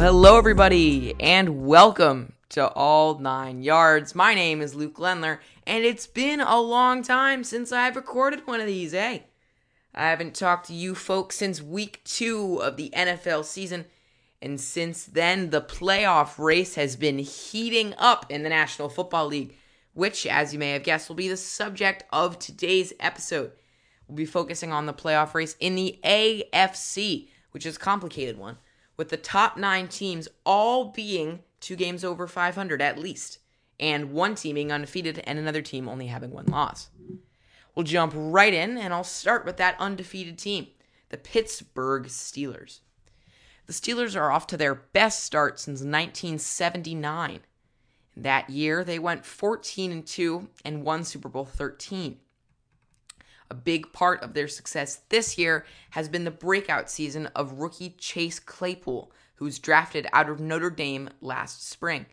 hello, everybody, and welcome to All Nine Yards. My name is Luke Lendler, and it's been a long time since I've recorded one of these, eh? I haven't talked to you folks since week two of the NFL season, and since then, the playoff race has been heating up in the National Football League, which, as you may have guessed, will be the subject of today's episode. We'll be focusing on the playoff race in the AFC, which is a complicated one with the top nine teams all being two games over 500 at least, and one team being undefeated and another team only having one loss. We'll jump right in, and I'll start with that undefeated team, the Pittsburgh Steelers. The Steelers are off to their best start since 1979. That year, they went 14 and 2 and won Super Bowl 13. A big part of their success this year has been the breakout season of rookie Chase Claypool, who was drafted out of Notre Dame last spring.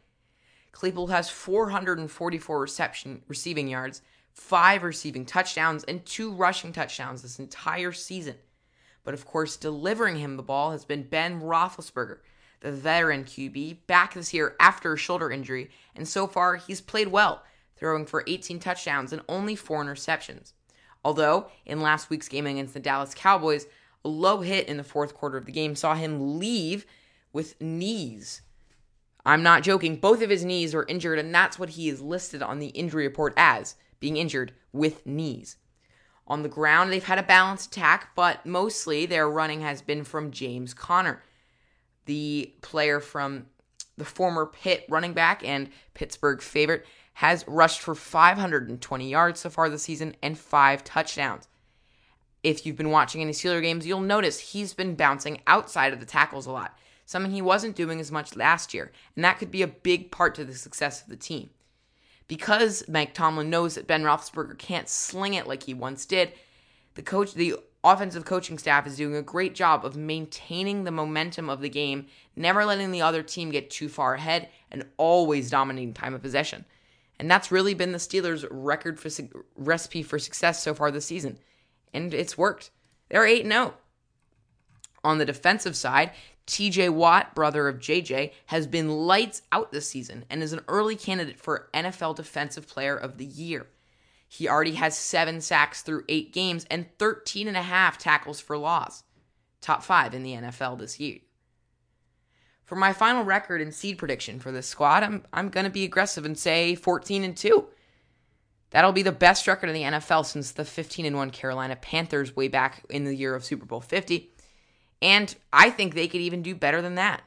Claypool has 444 reception receiving yards, 5 receiving touchdowns and 2 rushing touchdowns this entire season. But of course, delivering him the ball has been Ben Roethlisberger, the veteran QB, back this year after a shoulder injury, and so far he's played well, throwing for 18 touchdowns and only 4 interceptions. Although, in last week's game against the Dallas Cowboys, a low hit in the fourth quarter of the game saw him leave with knees. I'm not joking, both of his knees were injured, and that's what he is listed on the injury report as being injured with knees. On the ground, they've had a balanced attack, but mostly their running has been from James Conner, the player from the former Pitt running back and Pittsburgh favorite has rushed for 520 yards so far this season and five touchdowns. If you've been watching any Steeler games, you'll notice he's been bouncing outside of the tackles a lot, something he wasn't doing as much last year, and that could be a big part to the success of the team. Because Mike Tomlin knows that Ben Roethlisberger can't sling it like he once did, the coach, the offensive coaching staff is doing a great job of maintaining the momentum of the game, never letting the other team get too far ahead, and always dominating time of possession. And that's really been the Steelers' record for su- recipe for success so far this season. And it's worked. They're 8 0. On the defensive side, TJ Watt, brother of JJ, has been lights out this season and is an early candidate for NFL Defensive Player of the Year. He already has seven sacks through eight games and 13 and a half tackles for loss. Top five in the NFL this year. For my final record and seed prediction for this squad, I'm I'm going to be aggressive and say 14 and 2. That'll be the best record in the NFL since the 15 and 1 Carolina Panthers way back in the year of Super Bowl 50. And I think they could even do better than that.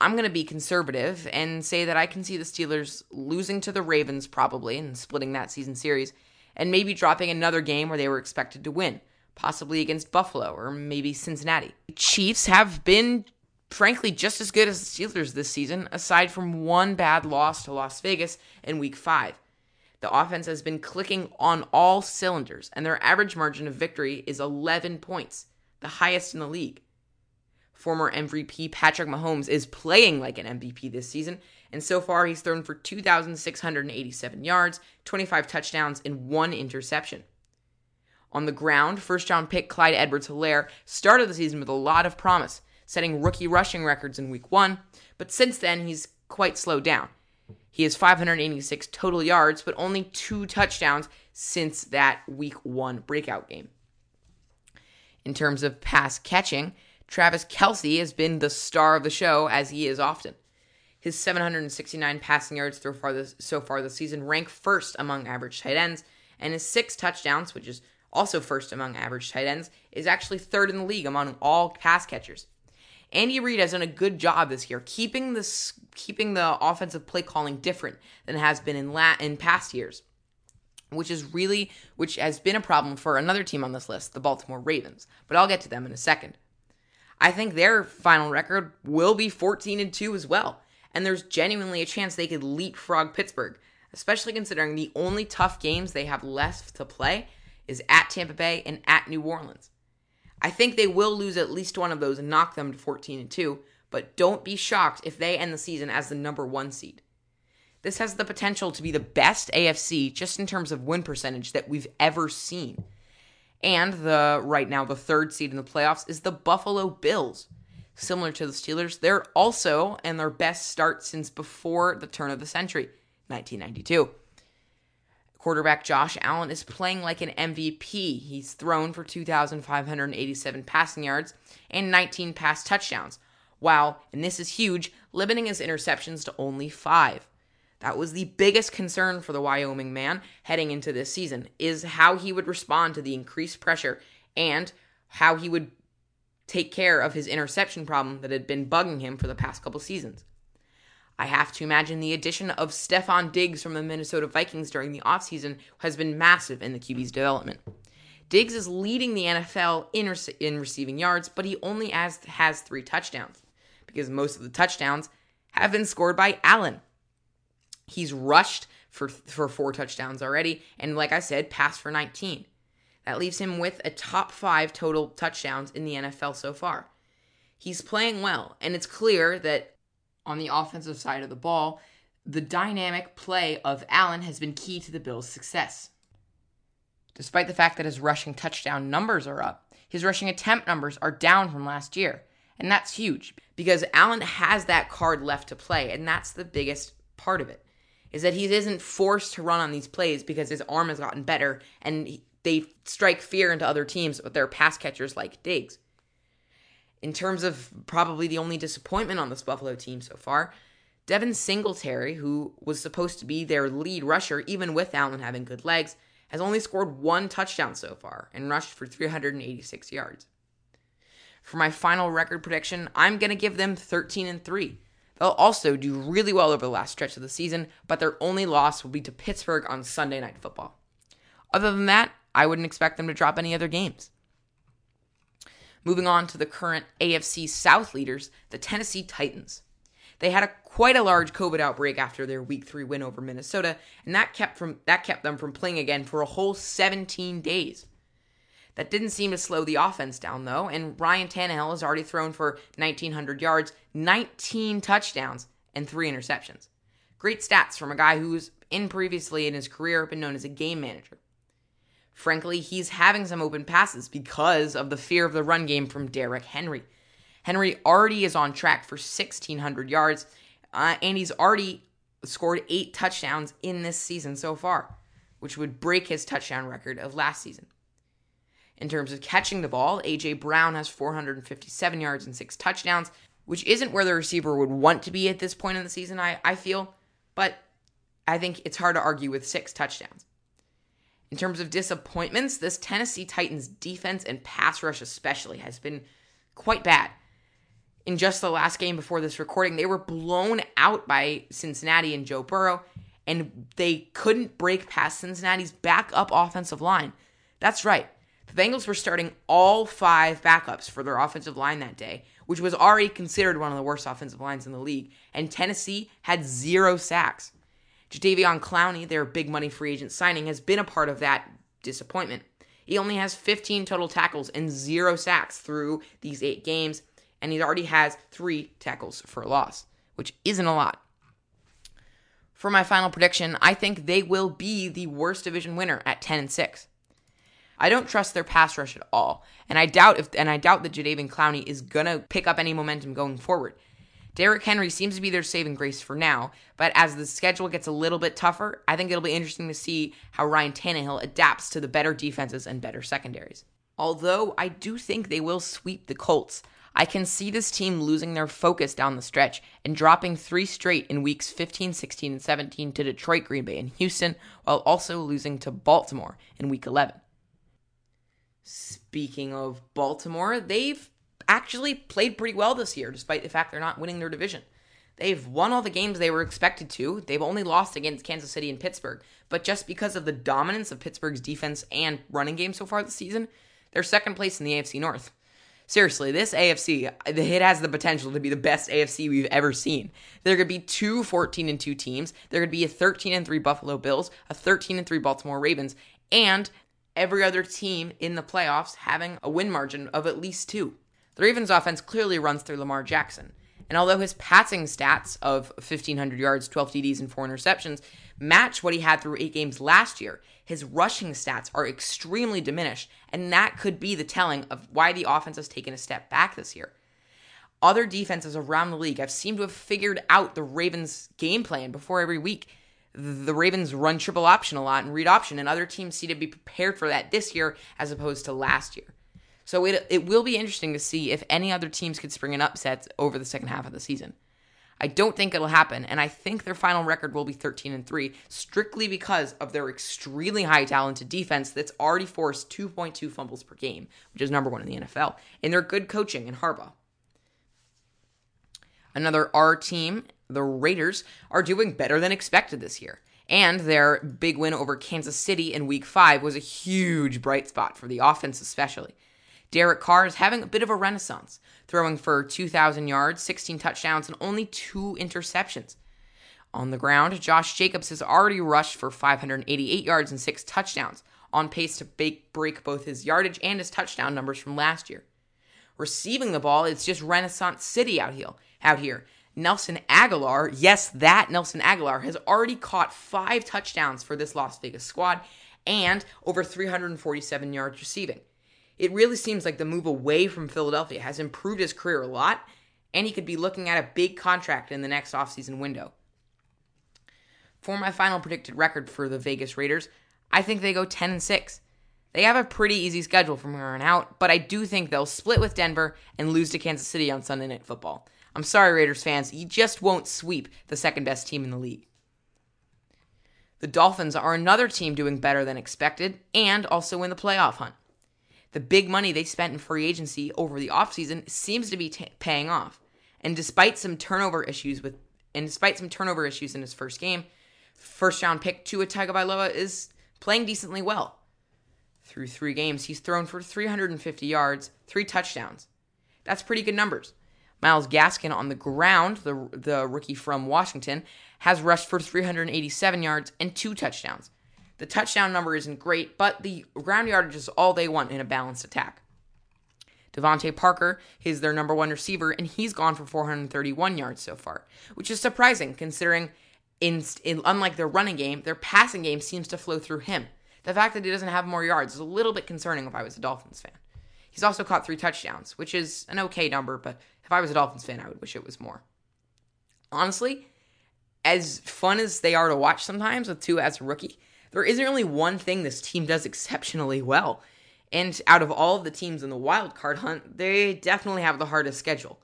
I'm going to be conservative and say that I can see the Steelers losing to the Ravens probably and splitting that season series and maybe dropping another game where they were expected to win, possibly against Buffalo or maybe Cincinnati. Chiefs have been frankly just as good as the Steelers this season, aside from one bad loss to Las Vegas in week five. The offense has been clicking on all cylinders, and their average margin of victory is 11 points, the highest in the league. Former MVP Patrick Mahomes is playing like an MVP this season, and so far he's thrown for 2,687 yards, 25 touchdowns, and one interception. On the ground, first round pick Clyde Edwards Helaire started the season with a lot of promise setting rookie rushing records in week one, but since then he's quite slowed down. He has 586 total yards, but only two touchdowns since that week one breakout game. In terms of pass catching, Travis Kelce has been the star of the show, as he is often. His 769 passing yards so far this season rank first among average tight ends, and his six touchdowns, which is also first among average tight ends, is actually third in the league among all pass catchers. Andy Reid has done a good job this year keeping this keeping the offensive play calling different than it has been in la- in past years. Which is really which has been a problem for another team on this list, the Baltimore Ravens. But I'll get to them in a second. I think their final record will be 14 and 2 as well, and there's genuinely a chance they could leapfrog Pittsburgh, especially considering the only tough games they have left to play is at Tampa Bay and at New Orleans. I think they will lose at least one of those and knock them to 14 and 2, but don't be shocked if they end the season as the number 1 seed. This has the potential to be the best AFC just in terms of win percentage that we've ever seen. And the right now the third seed in the playoffs is the Buffalo Bills. similar to the Steelers, they're also in their best start since before the turn of the century, 1992. Quarterback Josh Allen is playing like an MVP. He's thrown for 2,587 passing yards and 19 pass touchdowns, while, and this is huge, limiting his interceptions to only five. That was the biggest concern for the Wyoming man heading into this season, is how he would respond to the increased pressure and how he would take care of his interception problem that had been bugging him for the past couple seasons. I have to imagine the addition of Stefon Diggs from the Minnesota Vikings during the offseason has been massive in the QB's development. Diggs is leading the NFL in, rec- in receiving yards, but he only has, has three touchdowns because most of the touchdowns have been scored by Allen. He's rushed for, for four touchdowns already, and like I said, passed for 19. That leaves him with a top five total touchdowns in the NFL so far. He's playing well, and it's clear that on the offensive side of the ball, the dynamic play of Allen has been key to the Bills' success. Despite the fact that his rushing touchdown numbers are up, his rushing attempt numbers are down from last year. And that's huge because Allen has that card left to play, and that's the biggest part of it. Is that he isn't forced to run on these plays because his arm has gotten better and they strike fear into other teams with their pass catchers like Diggs in terms of probably the only disappointment on this Buffalo team so far, Devin Singletary, who was supposed to be their lead rusher, even with Allen having good legs, has only scored one touchdown so far and rushed for 386 yards. For my final record prediction, I'm going to give them 13 and 3. They'll also do really well over the last stretch of the season, but their only loss will be to Pittsburgh on Sunday Night Football. Other than that, I wouldn't expect them to drop any other games. Moving on to the current AFC South leaders, the Tennessee Titans. They had a quite a large COVID outbreak after their week 3 win over Minnesota, and that kept from that kept them from playing again for a whole 17 days. That didn't seem to slow the offense down though, and Ryan Tannehill has already thrown for 1900 yards, 19 touchdowns, and 3 interceptions. Great stats from a guy who's in previously in his career been known as a game manager. Frankly, he's having some open passes because of the fear of the run game from Derrick Henry. Henry already is on track for 1,600 yards, uh, and he's already scored eight touchdowns in this season so far, which would break his touchdown record of last season. In terms of catching the ball, A.J. Brown has 457 yards and six touchdowns, which isn't where the receiver would want to be at this point in the season, I, I feel, but I think it's hard to argue with six touchdowns. In terms of disappointments, this Tennessee Titans defense and pass rush, especially, has been quite bad. In just the last game before this recording, they were blown out by Cincinnati and Joe Burrow, and they couldn't break past Cincinnati's backup offensive line. That's right. The Bengals were starting all five backups for their offensive line that day, which was already considered one of the worst offensive lines in the league, and Tennessee had zero sacks. Jadeveon Clowney, their big money free agent signing, has been a part of that disappointment. He only has 15 total tackles and zero sacks through these eight games, and he already has three tackles for a loss, which isn't a lot. For my final prediction, I think they will be the worst division winner at 10 and 6. I don't trust their pass rush at all, and I doubt if and I doubt that Jadeveon Clowney is gonna pick up any momentum going forward. Derrick Henry seems to be their saving grace for now, but as the schedule gets a little bit tougher, I think it'll be interesting to see how Ryan Tannehill adapts to the better defenses and better secondaries. Although I do think they will sweep the Colts, I can see this team losing their focus down the stretch and dropping three straight in weeks 15, 16, and 17 to Detroit, Green Bay, and Houston, while also losing to Baltimore in week 11. Speaking of Baltimore, they've actually played pretty well this year, despite the fact they're not winning their division. They've won all the games they were expected to. They've only lost against Kansas City and Pittsburgh. But just because of the dominance of Pittsburgh's defense and running game so far this season, they're second place in the AFC North. Seriously, this AFC, it has the potential to be the best AFC we've ever seen. There could be two 14 and 2 teams. There could be a 13 and 3 Buffalo Bills, a 13 and 3 Baltimore Ravens, and every other team in the playoffs having a win margin of at least two. The Ravens offense clearly runs through Lamar Jackson. And although his passing stats of 1,500 yards, 12 TDs, and 4 interceptions match what he had through eight games last year, his rushing stats are extremely diminished. And that could be the telling of why the offense has taken a step back this year. Other defenses around the league have seemed to have figured out the Ravens' game plan before every week. The Ravens run triple option a lot and read option, and other teams seem to be prepared for that this year as opposed to last year. So it, it will be interesting to see if any other teams could spring an upset over the second half of the season. I don't think it'll happen, and I think their final record will be 13 and 3, strictly because of their extremely high talented defense that's already forced 2.2 fumbles per game, which is number one in the NFL, and their good coaching in Harbaugh. Another R team, the Raiders, are doing better than expected this year. And their big win over Kansas City in week five was a huge bright spot for the offense, especially. Derek Carr is having a bit of a renaissance, throwing for 2,000 yards, 16 touchdowns, and only two interceptions. On the ground, Josh Jacobs has already rushed for 588 yards and six touchdowns, on pace to break both his yardage and his touchdown numbers from last year. Receiving the ball, it's just Renaissance City out here. Out here. Nelson Agholor, yes, that Nelson Agholor has already caught five touchdowns for this Las Vegas squad and over 347 yards receiving it really seems like the move away from Philadelphia has improved his career a lot, and he could be looking at a big contract in the next offseason window. For my final predicted record for the Vegas Raiders, I think they go 10 and 6. They have a pretty easy schedule from here on out, but I do think they'll split with Denver and lose to Kansas City on Sunday Night Football. I'm sorry, Raiders fans, you just won't sweep the second best team in the league. The Dolphins are another team doing better than expected and also in the playoff hunt the big money they spent in free agency over the offseason seems to be t- paying off. And despite some turnover issues with and despite some turnover issues in his first game, first round pick Tua Tagovailoa is playing decently well. Through 3 games, he's thrown for 350 yards, 3 touchdowns. That's pretty good numbers. Myles Gaskin on the ground, the the rookie from Washington, has rushed for 387 yards and 2 touchdowns. The touchdown number isn't great, but the ground yardage is all they want in a balanced attack. DeVante Parker is their number one receiver, and he's gone for 431 yards so far, which is surprising considering, in, in unlike their running game, their passing game seems to flow through him. The fact that he doesn't have more yards is a little bit concerning if I was a Dolphins fan. He's also caught three touchdowns, which is an okay number, but if I was a Dolphins fan, I would wish it was more. Honestly, as fun as they are to watch sometimes with Tua as a rookie, there isn't really one thing this team does exceptionally well. And out of all of the teams in the wild card hunt, they definitely have the hardest schedule.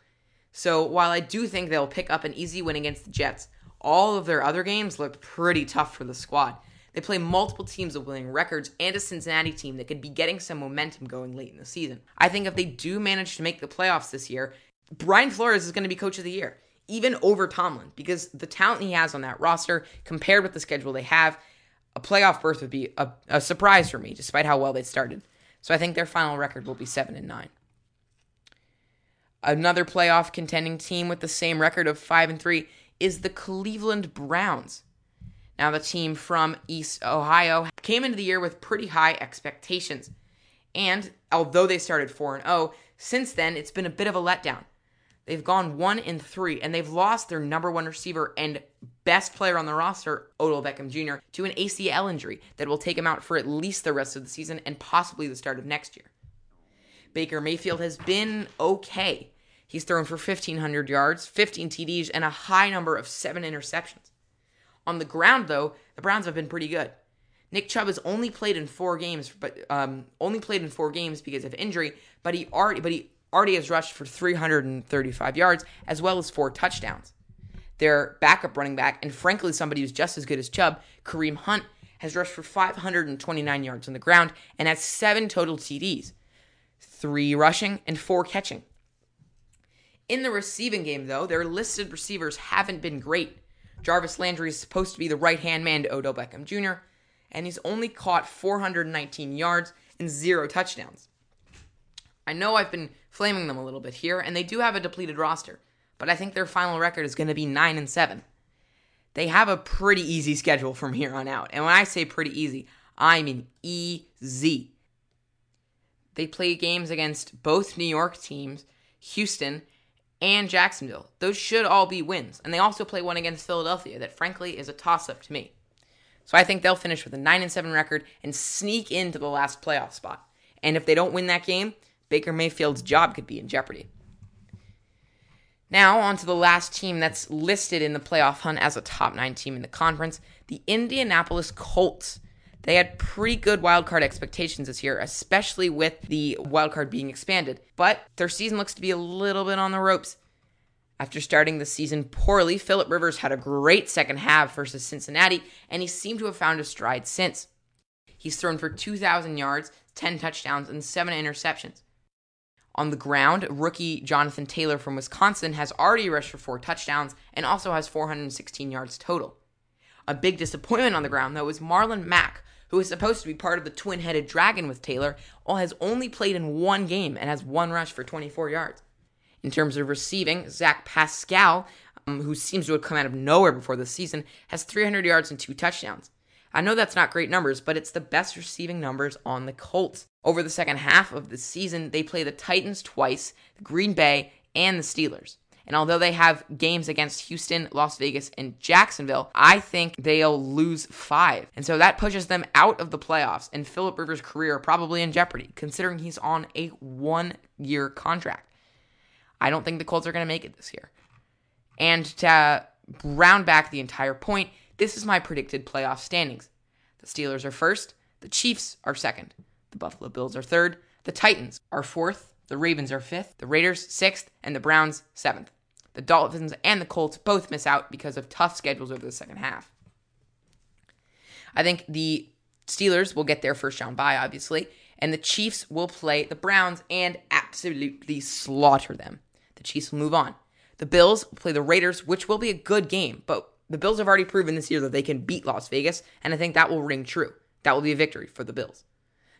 So while I do think they'll pick up an easy win against the Jets, all of their other games look pretty tough for the squad. They play multiple teams with winning records and a Cincinnati team that could be getting some momentum going late in the season. I think if they do manage to make the playoffs this year, Brian Flores is going to be coach of the year, even over Tomlin, because the talent he has on that roster compared with the schedule they have, a playoff berth would be a, a surprise for me, despite how well they started. So I think their final record will be seven and nine. Another playoff contending team with the same record of five and three is the Cleveland Browns. Now, the team from East Ohio came into the year with pretty high expectations. And although they started 4 0, since then it's been a bit of a letdown. They've gone 1 and 3 and they've lost their number 1 receiver and best player on the roster, Odell Beckham Jr., to an ACL injury that will take him out for at least the rest of the season and possibly the start of next year. Baker Mayfield has been okay. He's thrown for 1,500 yards, 15 TDs, and a high number of seven interceptions. On the ground, though, the Browns have been pretty good. Nick Chubb has only played in four games, but um, only played in four games because of injury. But he already, but he already has rushed for 335 yards as well as four touchdowns. Their backup running back, and frankly, somebody who's just as good as Chubb, Kareem Hunt, has rushed for 529 yards on the ground and has seven total TDs, three rushing and four catching. In the receiving game, though, their listed receivers haven't been great. Jarvis Landry is supposed to be the right hand man to Odell Beckham Jr., and he's only caught 419 yards and zero touchdowns. I know I've been flaming them a little bit here, and they do have a depleted roster, but I think their final record is going to be 9 and 7. They have a pretty easy schedule from here on out. And when I say pretty easy, I mean easy. They play games against both New York teams, Houston, and Jacksonville. Those should all be wins. And they also play one against Philadelphia that frankly is a toss up to me. So I think they'll finish with a 9 and 7 record and sneak into the last playoff spot. And if they don't win that game, Baker Mayfield's job could be in jeopardy. Now, on to the last team that's listed in the playoff hunt as a top nine team in the conference the Indianapolis Colts. They had pretty good wildcard expectations this year, especially with the wildcard being expanded, but their season looks to be a little bit on the ropes. After starting the season poorly, Philip Rivers had a great second half versus Cincinnati, and he seemed to have found a stride since. He's thrown for 2,000 yards, 10 touchdowns, and 7 interceptions. On the ground, rookie Jonathan Taylor from Wisconsin has already rushed for 4 touchdowns and also has 416 yards total. A big disappointment on the ground, though, is Marlon Mack, who is supposed to be part of the twin headed dragon with Taylor, all has only played in one game and has one rush for 24 yards. In terms of receiving, Zach Pascal, um, who seems to have come out of nowhere before the season, has 300 yards and two touchdowns. I know that's not great numbers, but it's the best receiving numbers on the Colts. Over the second half of the season, they play the Titans twice, Green Bay, and the Steelers. And although they have games against Houston, Las Vegas, and Jacksonville, I think they'll lose five. And so that pushes them out of the playoffs and Philip Rivers' career probably in jeopardy, considering he's on a one year contract. I don't think the Colts are going to make it this year. And to round back the entire point, this is my predicted playoff standings. The Steelers are first, the Chiefs are second, the Buffalo Bills are third, the Titans are fourth, the Ravens are fifth, the Raiders sixth, and the Browns seventh. The Dolphins and the Colts both miss out because of tough schedules over the second half. I think the Steelers will get their first round bye, obviously, and the Chiefs will play the Browns and absolutely slaughter them. The Chiefs will move on. The Bills will play the Raiders, which will be a good game, but the Bills have already proven this year that they can beat Las Vegas, and I think that will ring true. That will be a victory for the Bills.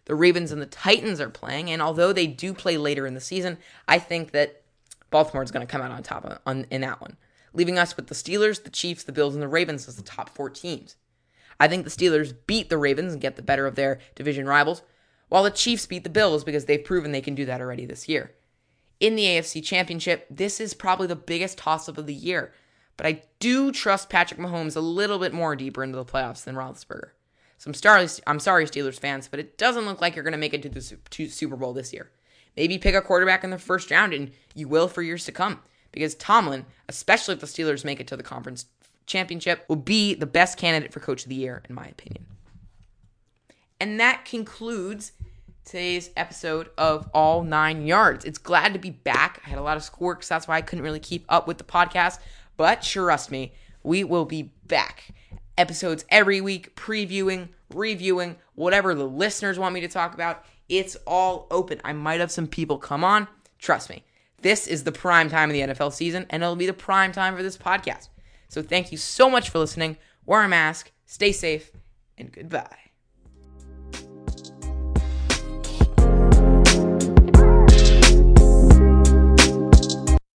The Ravens and the Titans are playing, and although they do play later in the season, I think that Baltimore is going to come out on top of, on, in that one, leaving us with the Steelers, the Chiefs, the Bills, and the Ravens as the top four teams. I think the Steelers beat the Ravens and get the better of their division rivals, while the Chiefs beat the Bills because they've proven they can do that already this year. In the AFC Championship, this is probably the biggest toss up of the year, but I do trust Patrick Mahomes a little bit more deeper into the playoffs than Roethlisberger. So I'm sorry, I'm sorry, Steelers fans, but it doesn't look like you're going to make it to the to Super Bowl this year. Maybe pick a quarterback in the first round, and you will for years to come. Because Tomlin, especially if the Steelers make it to the conference championship, will be the best candidate for coach of the year, in my opinion. And that concludes today's episode of All Nine Yards. It's glad to be back. I had a lot of squirks, that's why I couldn't really keep up with the podcast. But trust me, we will be back. Episodes every week, previewing, reviewing, whatever the listeners want me to talk about. It's all open. I might have some people come on. Trust me, this is the prime time of the NFL season, and it'll be the prime time for this podcast. So thank you so much for listening. Wear a mask, stay safe, and goodbye.